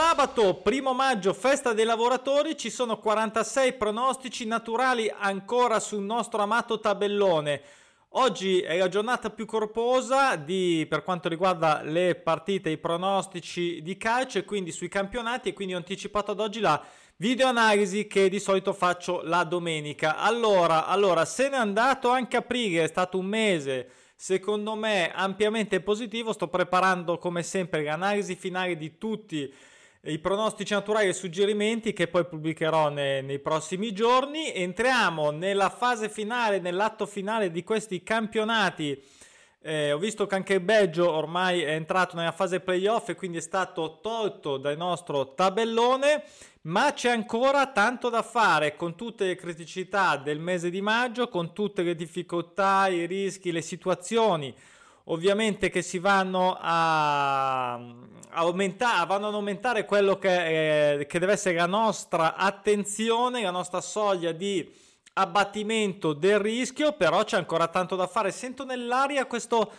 Sabato, primo maggio, festa dei lavoratori, ci sono 46 pronostici naturali ancora sul nostro amato tabellone. Oggi è la giornata più corposa di, per quanto riguarda le partite, i pronostici di calcio e quindi sui campionati e quindi ho anticipato ad oggi la video analisi che di solito faccio la domenica. Allora, allora se n'è andato anche aprile, è stato un mese secondo me ampiamente positivo. Sto preparando come sempre l'analisi finale di tutti i pronostici naturali e suggerimenti che poi pubblicherò nei, nei, prossimi giorni. Entriamo nella fase finale, nell'atto finale di questi campionati. Eh, ho visto che anche il Belgio ormai è entrato nella fase playoff e quindi è stato tolto dal nostro tabellone ma c'è ancora tanto da fare con tutte le criticità del mese di maggio, con tutte le difficoltà, i rischi, le situazioni ovviamente che si vanno a, aumentare, vanno ad aumentare quello che, eh, che deve essere la nostra attenzione, la nostra soglia di abbattimento del rischio, però c'è ancora tanto da fare. Sento nell'aria questo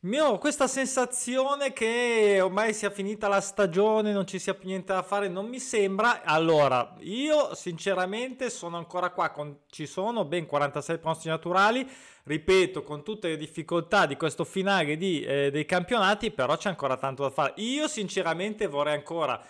mio, questa sensazione che ormai sia finita la stagione, non ci sia più niente da fare, non mi sembra. Allora, io sinceramente sono ancora qua, con, ci sono ben 46 posti naturali, ripeto, con tutte le difficoltà di questo finale di, eh, dei campionati, però c'è ancora tanto da fare. Io sinceramente vorrei ancora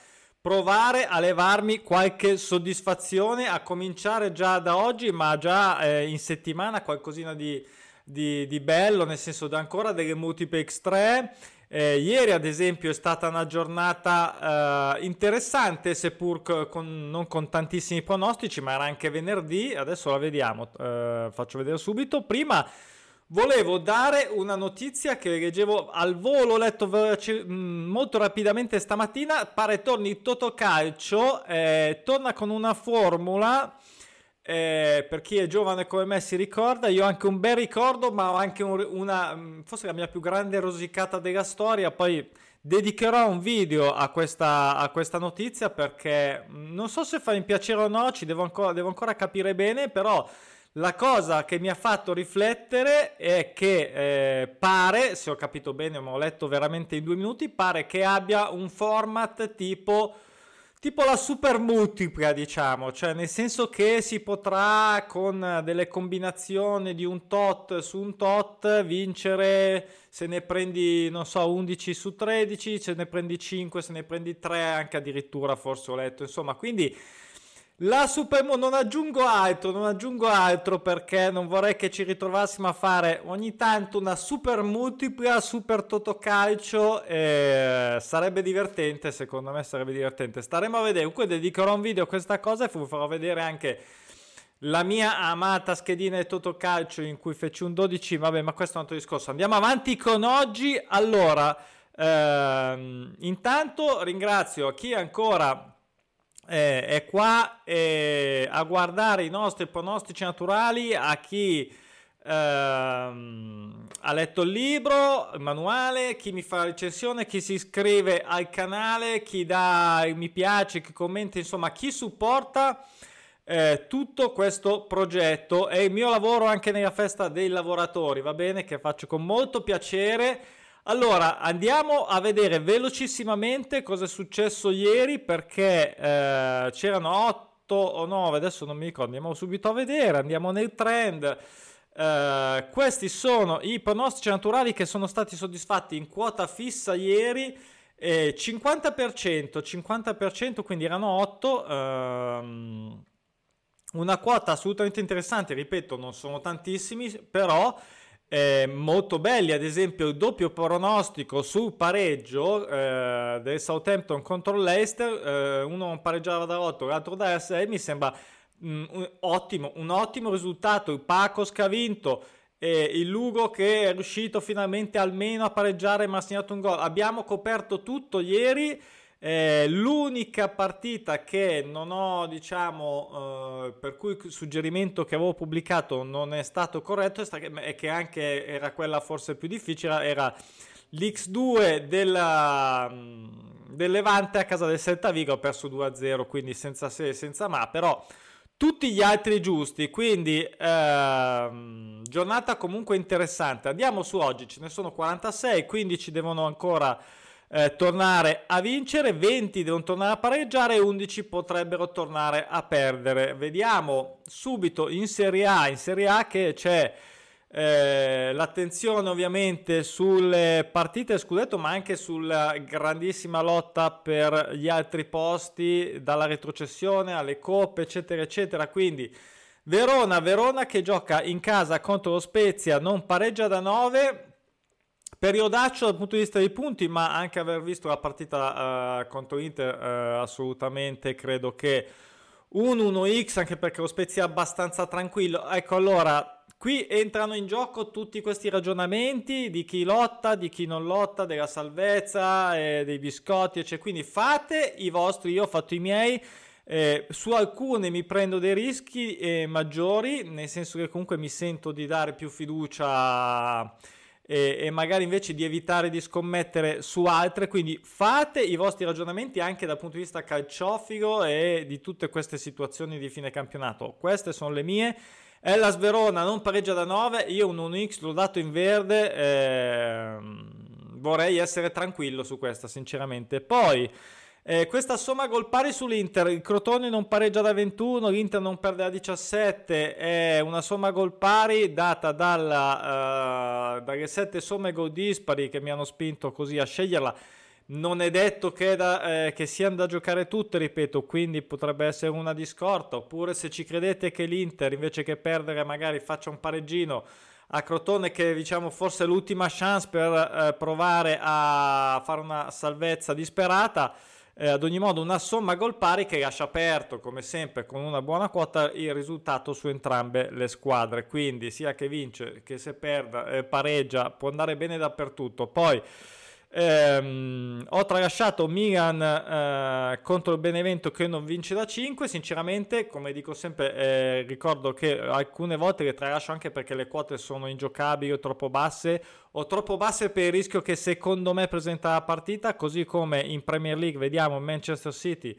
provare a levarmi qualche soddisfazione, a cominciare già da oggi, ma già eh, in settimana qualcosina di di, di bello, nel senso da ancora delle multiplex 3. Eh, ieri ad esempio è stata una giornata eh, interessante, seppur con, non con tantissimi pronostici, ma era anche venerdì, adesso la vediamo, eh, faccio vedere subito. Prima volevo dare una notizia che leggevo al volo, ho letto veloce, mm, molto rapidamente stamattina, pare torni Totocalcio, eh, torna con una formula eh, per chi è giovane come me si ricorda, io ho anche un bel ricordo, ma ho anche un, una, forse la mia più grande rosicata della storia, poi dedicherò un video a questa, a questa notizia perché non so se fa in piacere o no, ci devo ancora, devo ancora capire bene, però la cosa che mi ha fatto riflettere è che eh, pare, se ho capito bene, ma ho letto veramente in due minuti, pare che abbia un format tipo tipo la super multipla, diciamo, cioè nel senso che si potrà con delle combinazioni di un tot su un tot vincere se ne prendi, non so, 11 su 13, se ne prendi 5, se ne prendi 3, anche addirittura forse ho letto, insomma, quindi la Supermo non aggiungo altro, non aggiungo altro perché non vorrei che ci ritrovassimo a fare ogni tanto una super multipla, super totocalcio e sarebbe divertente, secondo me sarebbe divertente. Staremo a vedere, comunque dedicherò un video a questa cosa e vi farò vedere anche la mia amata schedina di totocalcio in cui feci un 12, vabbè ma questo è un altro discorso. Andiamo avanti con oggi, allora, ehm, intanto ringrazio chi ancora eh, è qua eh, a guardare i nostri pronostici naturali, a chi ehm, ha letto il libro, il manuale, chi mi fa la recensione, chi si iscrive al canale, chi dà mi piace, chi commenta, insomma chi supporta eh, tutto questo progetto. E il mio lavoro anche nella festa dei lavoratori, va bene, che faccio con molto piacere allora, andiamo a vedere velocissimamente cosa è successo ieri perché eh, c'erano 8 o 9, adesso non mi ricordo, andiamo subito a vedere, andiamo nel trend. Eh, questi sono i pronostici naturali che sono stati soddisfatti in quota fissa ieri. Eh, 50%, 50%, quindi erano 8. Ehm, una quota assolutamente interessante, ripeto, non sono tantissimi, però eh, molto belli, ad esempio il doppio pronostico sul pareggio eh, del Southampton contro l'Eister, eh, uno pareggiava da 8, l'altro da 6, mi sembra mm, un, ottimo, un ottimo risultato, il Pacos che ha vinto, il Lugo che è riuscito finalmente almeno a pareggiare ma ha segnato un gol. Abbiamo coperto tutto ieri eh, l'unica partita che non ho, diciamo, eh, per cui il suggerimento che avevo pubblicato non è stato corretto è che anche era quella forse più difficile, era l'X2 della, del Levante a casa del Celta Vigo, ho perso 2-0, quindi senza se e senza ma, però tutti gli altri giusti, quindi ehm, giornata comunque interessante. Andiamo su oggi, ce ne sono 46, 15 devono ancora eh, tornare a vincere, 20 devono tornare a pareggiare e 11 potrebbero tornare a perdere. Vediamo subito in Serie A, in Serie A che c'è eh, l'attenzione ovviamente sulle partite scudetto ma anche sulla grandissima lotta per gli altri posti dalla retrocessione alle coppe eccetera eccetera quindi Verona, Verona che gioca in casa contro lo Spezia non pareggia da 9 Periodaccio dal punto di vista dei punti, ma anche aver visto la partita uh, contro Inter, uh, assolutamente credo che un 1x, anche perché lo Spezia abbastanza tranquillo. Ecco, allora, qui entrano in gioco tutti questi ragionamenti di chi lotta, di chi non lotta, della salvezza, eh, dei biscotti, eccetera. Quindi fate i vostri, io ho fatto i miei. Eh, su alcune mi prendo dei rischi eh, maggiori, nel senso che comunque mi sento di dare più fiducia e, e, magari invece di evitare di scommettere su altre. Quindi fate i vostri ragionamenti anche dal punto di vista calciofigo e di tutte queste situazioni di fine campionato. Queste sono le mie. Ellas Verona non pareggia da 9, io un 1x l'ho dato in verde, eh, vorrei essere tranquillo su questa sinceramente. Poi eh, questa somma gol pari sull'Inter, il Crotone non pareggia da 21, l'Inter non perde da 17, è una somma gol pari data dalla, uh, dalle 7 somme gol dispari che mi hanno spinto così a sceglierla. Non è detto che, da, eh, che, siano da giocare tutte, ripeto, quindi potrebbe essere una di scorta. Oppure se ci credete che l'Inter invece che perdere magari faccia un pareggino a Crotone che diciamo forse è l'ultima chance per eh, provare a fare una salvezza disperata eh, ad ogni modo una somma gol pari che lascia aperto come sempre con una buona quota il risultato su entrambe le squadre. Quindi sia che vince che se perda eh, pareggia può andare bene dappertutto. Poi Ehm, ho tralasciato Milan eh, contro il Benevento che non vince da 5. Sinceramente, come dico sempre, eh, ricordo che alcune volte le tralascio anche perché le quote sono ingiocabili o troppo basse, o troppo basse per il rischio che secondo me presenta la partita. Così come in Premier League vediamo Manchester City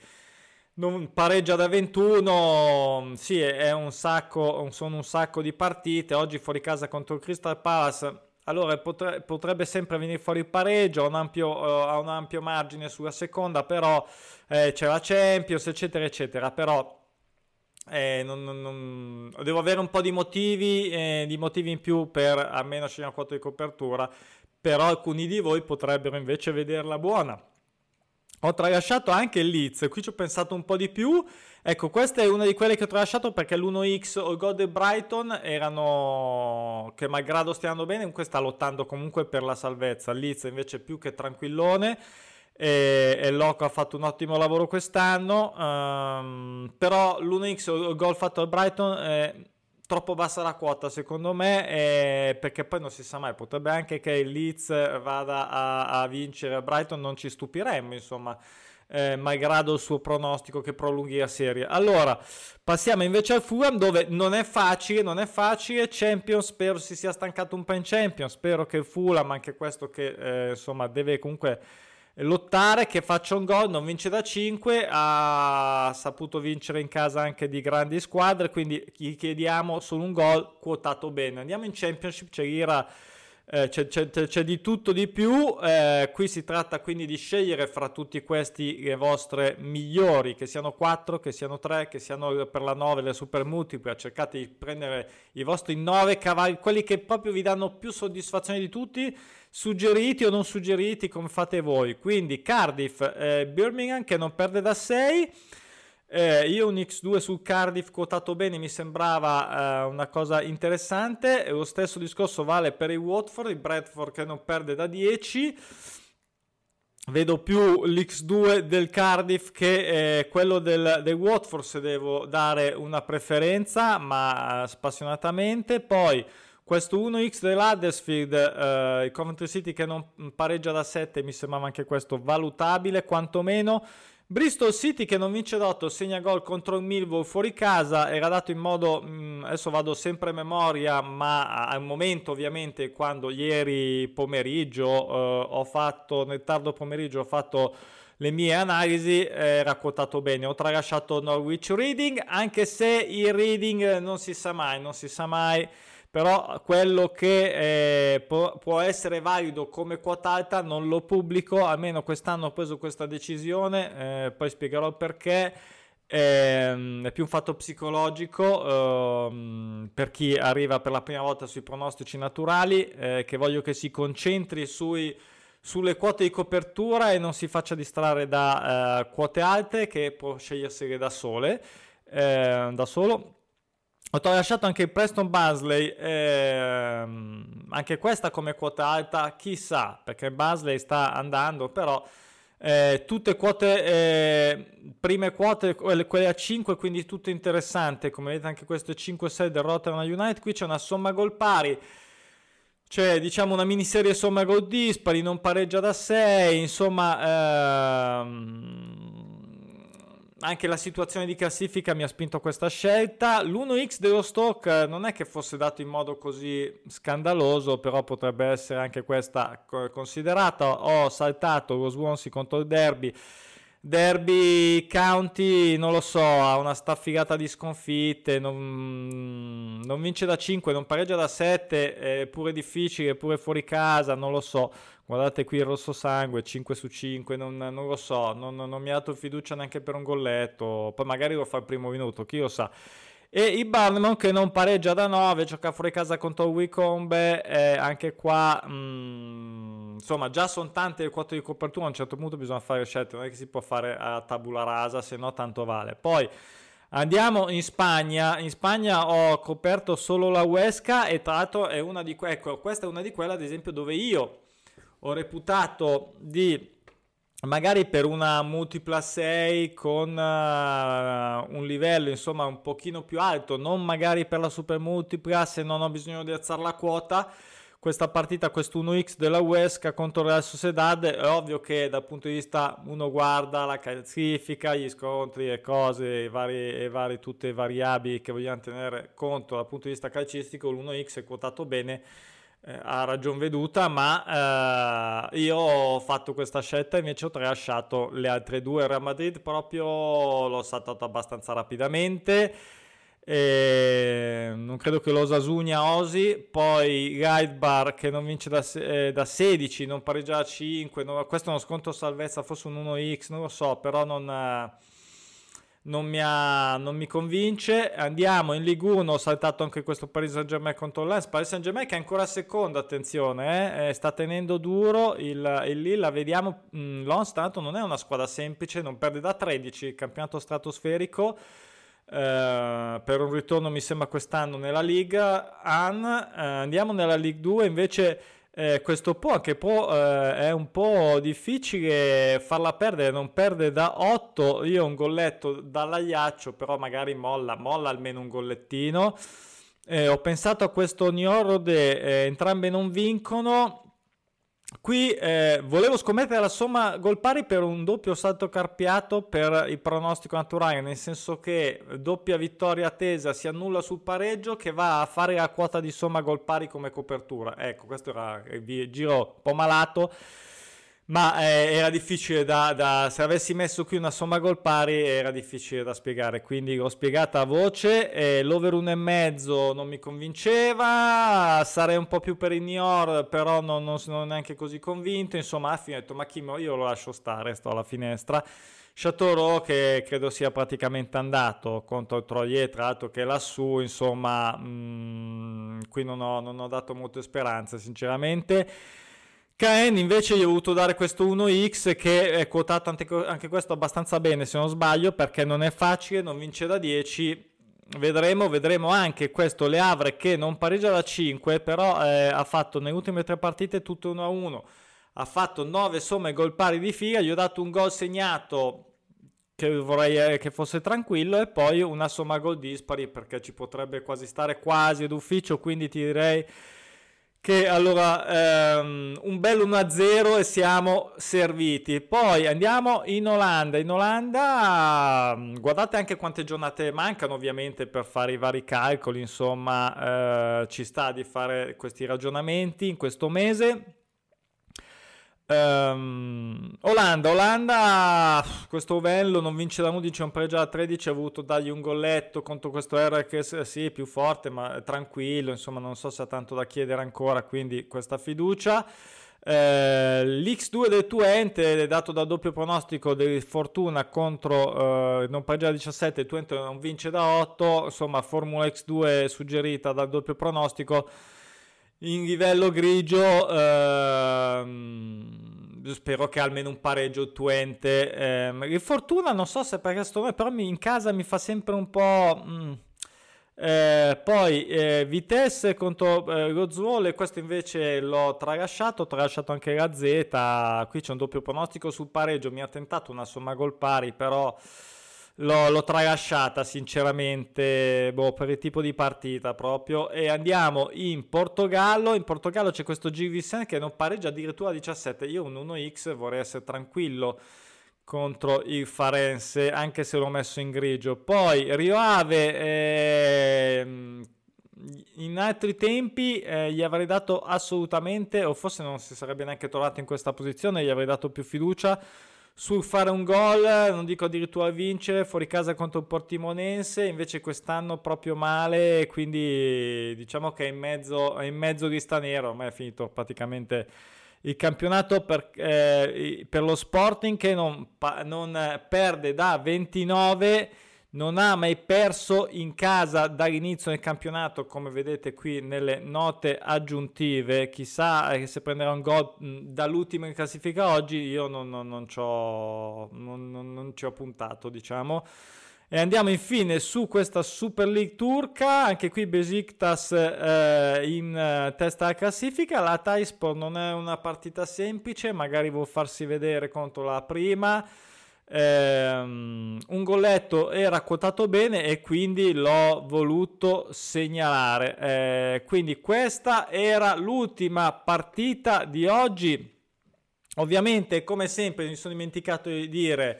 non pareggia da 21. Sì, un sacco, sono un sacco di partite. Oggi fuori casa contro il Crystal Palace allora potre, potrebbe sempre venire fuori il pareggio, ha un ampio, uh, ha un ampio margine sulla seconda, però eh, c'è la Champions, eccetera, eccetera, però eh, non, non, non, devo avere un po' di motivi, eh, di motivi in più per almeno scegliere una quota di copertura, però alcuni di voi potrebbero invece vederla buona. Ho tralasciato anche il Leeds, qui ci ho pensato un po' di più. Ecco, questa è una di quelle che ho tralasciato perché l'1x o God e Brighton erano che malgrado stiano bene, comunque sta lottando comunque per la salvezza. Il Leeds invece più che tranquillone e, e Loco ha fatto un ottimo lavoro quest'anno, um, però l'1x o il gol fatto al Brighton è troppo bassa la quota secondo me eh, perché poi non si sa mai potrebbe anche che il Leeds vada a, a vincere a Brighton non ci stupiremmo insomma eh, malgrado il suo pronostico che prolunghi la serie. Allora passiamo invece al Fulham dove non è facile non è facile Champions spero si sia stancato un po' in Champions spero che il Fulham anche questo che eh, insomma deve comunque lottare, che faccia un gol, non vince da 5, ha saputo vincere in casa anche di grandi squadre, quindi gli chiediamo solo un gol quotato bene. Andiamo in Championship, c'è l'ira eh, c'è, c'è, c'è, di tutto di più, eh, qui si tratta quindi di scegliere fra tutti questi le vostre migliori, che siano 4, che siano 3, che siano per la 9 le super multiple, cercate di prendere i vostri 9 cavalli, quelli che proprio vi danno più soddisfazione di tutti, suggeriti o non suggeriti come fate voi. Quindi Cardiff, eh, Birmingham che non perde da 6. Eh, io un X2 sul Cardiff quotato bene mi sembrava eh, una cosa interessante. E lo stesso discorso vale per il Watford, il Bradford che non perde da 10. Vedo più l'X2 del Cardiff che eh, quello del, del, Watford se devo dare una preferenza, ma eh, spassionatamente. Poi questo 1x dell'Huddersfield, eh, Coventry City che non pareggia da 7, mi sembrava anche questo valutabile, quantomeno. Bristol City che non vince da 8, segna gol contro il Millwall fuori casa, era dato in modo, mh, mm, adesso vado sempre a memoria, ma al momento ovviamente quando ieri pomeriggio eh, ho fatto, nel tardo pomeriggio ho fatto le mie analisi, era quotato bene, ho tralasciato Norwich Reading, anche se il Reading non si sa mai, non si sa mai però quello che eh, può, può, essere valido come quota alta non lo pubblico, almeno quest'anno ho preso questa decisione, eh, poi spiegherò perché. Eh, è più un fatto psicologico ehm, per chi arriva per la prima volta sui pronostici naturali, eh, che voglio che si concentri sui, sulle quote di copertura e non si faccia distrarre da eh, quote alte che può scegliersene da sole, eh, da solo ho tralasciato anche Preston Basley, ehm, anche questa come quota alta, chissà, perché Basley sta andando, però eh, tutte quote, eh, prime quote, quelle, a 5, quindi tutto interessante, come vedete anche questo è 5-6 del Rotterdam United, qui c'è una somma gol pari, c'è diciamo una miniserie somma gol dispari, non pareggia da 6, insomma... Ehm, anche la situazione di classifica mi ha spinto a questa scelta. L'1x dello stock eh, non è che fosse dato in modo così scandaloso, però potrebbe essere anche questa considerata. Ho saltato lo Swansea contro il Derby. Derby County, non lo so, ha una staffigata di sconfitte, non, non vince da 5, non pareggia da 7, è pure difficile, pure fuori casa, non lo so. Guardate qui il rosso sangue, 5 su 5, non, non lo so, non, non, mi ha dato fiducia neanche per un golletto, poi magari lo fa il primo minuto, chi lo sa. E il Barnemon che non pareggia da 9, gioca fuori casa contro Wicombe, eh, anche qua, mh, mm, insomma, già sono tante le quote di copertura, a un certo punto bisogna fare scelte, non è che si può fare a tabula rasa, se no tanto vale. Poi andiamo in Spagna, in Spagna ho coperto solo la Huesca e tra l'altro è una di quelle, ecco, questa è una di quelle ad esempio dove io ho reputato di magari per una multipla 6 con uh, un livello insomma un pochino più alto, non magari per la super multipla se non ho bisogno di alzare la quota. Questa partita, questo 1x della Huesca contro Real Sociedad, è ovvio che dal punto di vista uno guarda la classifica, gli scontri e cose, e vari, e vari, tutte variabili che vogliamo tenere conto dal punto di vista calcistico, l'1x è quotato bene a ragion veduta, ma eh, io ho fatto questa scelta e invece ho tralasciato le altre due. Real Madrid proprio l'ho saltato abbastanza rapidamente. E non credo che lo Sasugna osi. Poi Guide Bar che non vince da, eh, da 16, non pareggia da 5. Non, questo è uno sconto salvezza, forse un 1x, non lo so, però non. Eh, non mi, ha, non mi, convince. Andiamo in Ligue 1, ho saltato anche questo Paris Saint-Germain contro Lens. Paris Saint-Germain che è ancora secondo, attenzione, eh? sta tenendo duro il, il Lille, la vediamo. Mm, Lens tanto non è una squadra semplice, non perde da 13, il campionato stratosferico. Uh, per un ritorno mi sembra quest'anno nella Liga An, uh, andiamo nella Ligue 2 invece eh, questo po' che po' eh, è un po' difficile farla perdere, non perde da 8, io un golletto dall'agliaccio, però magari molla, molla almeno un gollettino. Eh, ho pensato a questo Niorode, eh, entrambe non vincono, Qui eh, volevo scommettere la somma gol pari per un doppio salto carpiato per il pronostico naturale, nel senso che doppia vittoria attesa si annulla sul pareggio che va a fare la quota di somma gol pari come copertura. Ecco, questo era il giro un po' malato ma eh, era difficile da, da, se avessi messo qui una somma gol pari era difficile da spiegare, quindi l'ho spiegata a voce, eh, l'over 1,5 non mi convinceva, sarei un po' più per il Nior, però non, non sono neanche così convinto, insomma alla fine ho detto ma chi io lo lascio stare, sto alla finestra. Chateauroux che credo sia praticamente andato contro il Troyer, tra l'altro che è lassù, insomma, mh, mm, qui non ho, non ho dato molte speranze sinceramente. Caen invece gli ho voluto dare questo 1x che è quotato anche, questo abbastanza bene se non sbaglio perché non è facile, non vince da 10 vedremo, vedremo anche questo Le Havre che non pareggia da 5 però eh, ha fatto nelle ultime tre partite tutto 1 a 1 ha fatto 9 somme gol pari di fila gli ho dato un gol segnato che vorrei eh, che fosse tranquillo e poi una somma gol dispari perché ci potrebbe quasi stare quasi d'ufficio quindi ti direi che allora ehm, un bel 1-0 e siamo serviti. Poi andiamo in Olanda. In Olanda mm, guardate anche quante giornate mancano ovviamente per fare i vari calcoli, insomma eh, ci sta di fare questi ragionamenti in questo mese. Um, Olanda, Olanda, questo Venlo non vince da 11, un pareggio da 13, ha voluto dargli un golletto contro questo R che sì, è più forte, ma tranquillo, insomma non so se ha tanto da chiedere ancora, quindi questa fiducia. Eh, L'X2 del Twente dato da doppio pronostico di Fortuna contro eh, non pareggia da 17, il Twente non vince da 8, insomma Formula X2 suggerita dal doppio pronostico in livello grigio ehm, spero che almeno un pareggio Twente ehm, Fortuna non so se perché sto però in casa mi fa sempre un po' mm, eh, poi eh, Vitesse contro eh, Rozzuole, questo invece l'ho tralasciato, ho tralasciato anche la Z, qui c'è un doppio pronostico sul pareggio, mi ha tentato una somma gol pari, però l'ho, l'ho tralasciata sinceramente boh, per il tipo di partita proprio. E andiamo in Portogallo, in Portogallo c'è questo Givisen che non pareggia addirittura 17, io un 1x vorrei essere tranquillo contro il Farense, anche se l'ho messo in grigio. Poi Rio Ave, eh, in altri tempi eh, gli avrei dato assolutamente, o forse non si sarebbe neanche trovato in questa posizione, gli avrei dato più fiducia sul fare un gol, non dico addirittura vincere, fuori casa contro il Portimonense, invece quest'anno proprio male, quindi diciamo che è in mezzo, è in mezzo di sta nero, ormai è finito praticamente il campionato per, eh, per lo Sporting che non, non, perde da 29 non ha mai perso in casa dall'inizio del campionato come vedete qui nelle note aggiuntive. Chissà eh, se prenderà un gol dall'ultimo in classifica oggi io non, non, non, non ci ho puntato diciamo. E andiamo infine su questa Super League turca, anche qui Besiktas eh, in eh, testa alla classifica, la Taispor non è una partita semplice, magari vuol farsi vedere contro la prima, eh, un golletto era quotato bene e quindi l'ho voluto segnalare. Eh, quindi questa era l'ultima partita di oggi. Ovviamente, come sempre, mi sono dimenticato di dire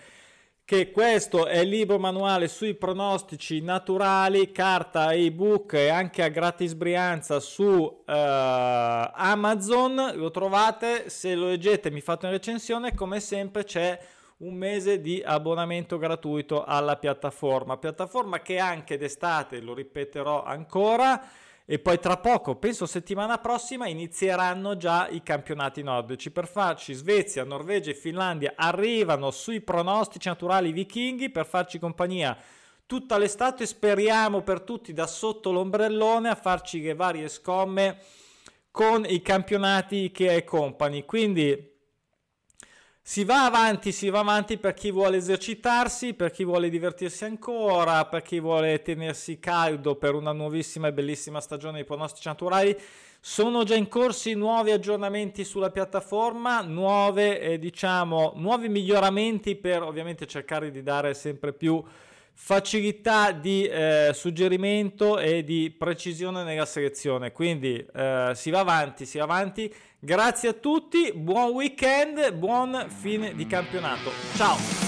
che questo è il libro manuale sui pronostici naturali, carta ebook e anche a gratis Brianza su uh, Amazon, lo trovate, se lo leggete mi fate una recensione, come sempre c'è un mese di abbonamento gratuito alla piattaforma, piattaforma che anche d'estate, lo ripeterò ancora, e poi tra poco, penso settimana prossima, inizieranno già i campionati nordici. Per farci Svezia, Norvegia e Finlandia arrivano sui pronostici naturali vichinghi per farci compagnia tutta l'estate. Speriamo per tutti da sotto l'ombrellone a farci le varie scomme con i campionati che è Company. Quindi si va avanti, si va avanti per chi vuole esercitarsi, per chi vuole divertirsi ancora, per chi vuole tenersi caldo per una nuovissima e bellissima stagione dei pronostici naturali. Sono già in corso nuovi aggiornamenti sulla piattaforma, nuove, eh, diciamo, nuovi miglioramenti per ovviamente cercare di dare sempre più facilità di eh, suggerimento e di precisione nella selezione. Quindi eh, si va avanti, si va avanti. Grazie a tutti, buon weekend, buon fine di campionato. Ciao!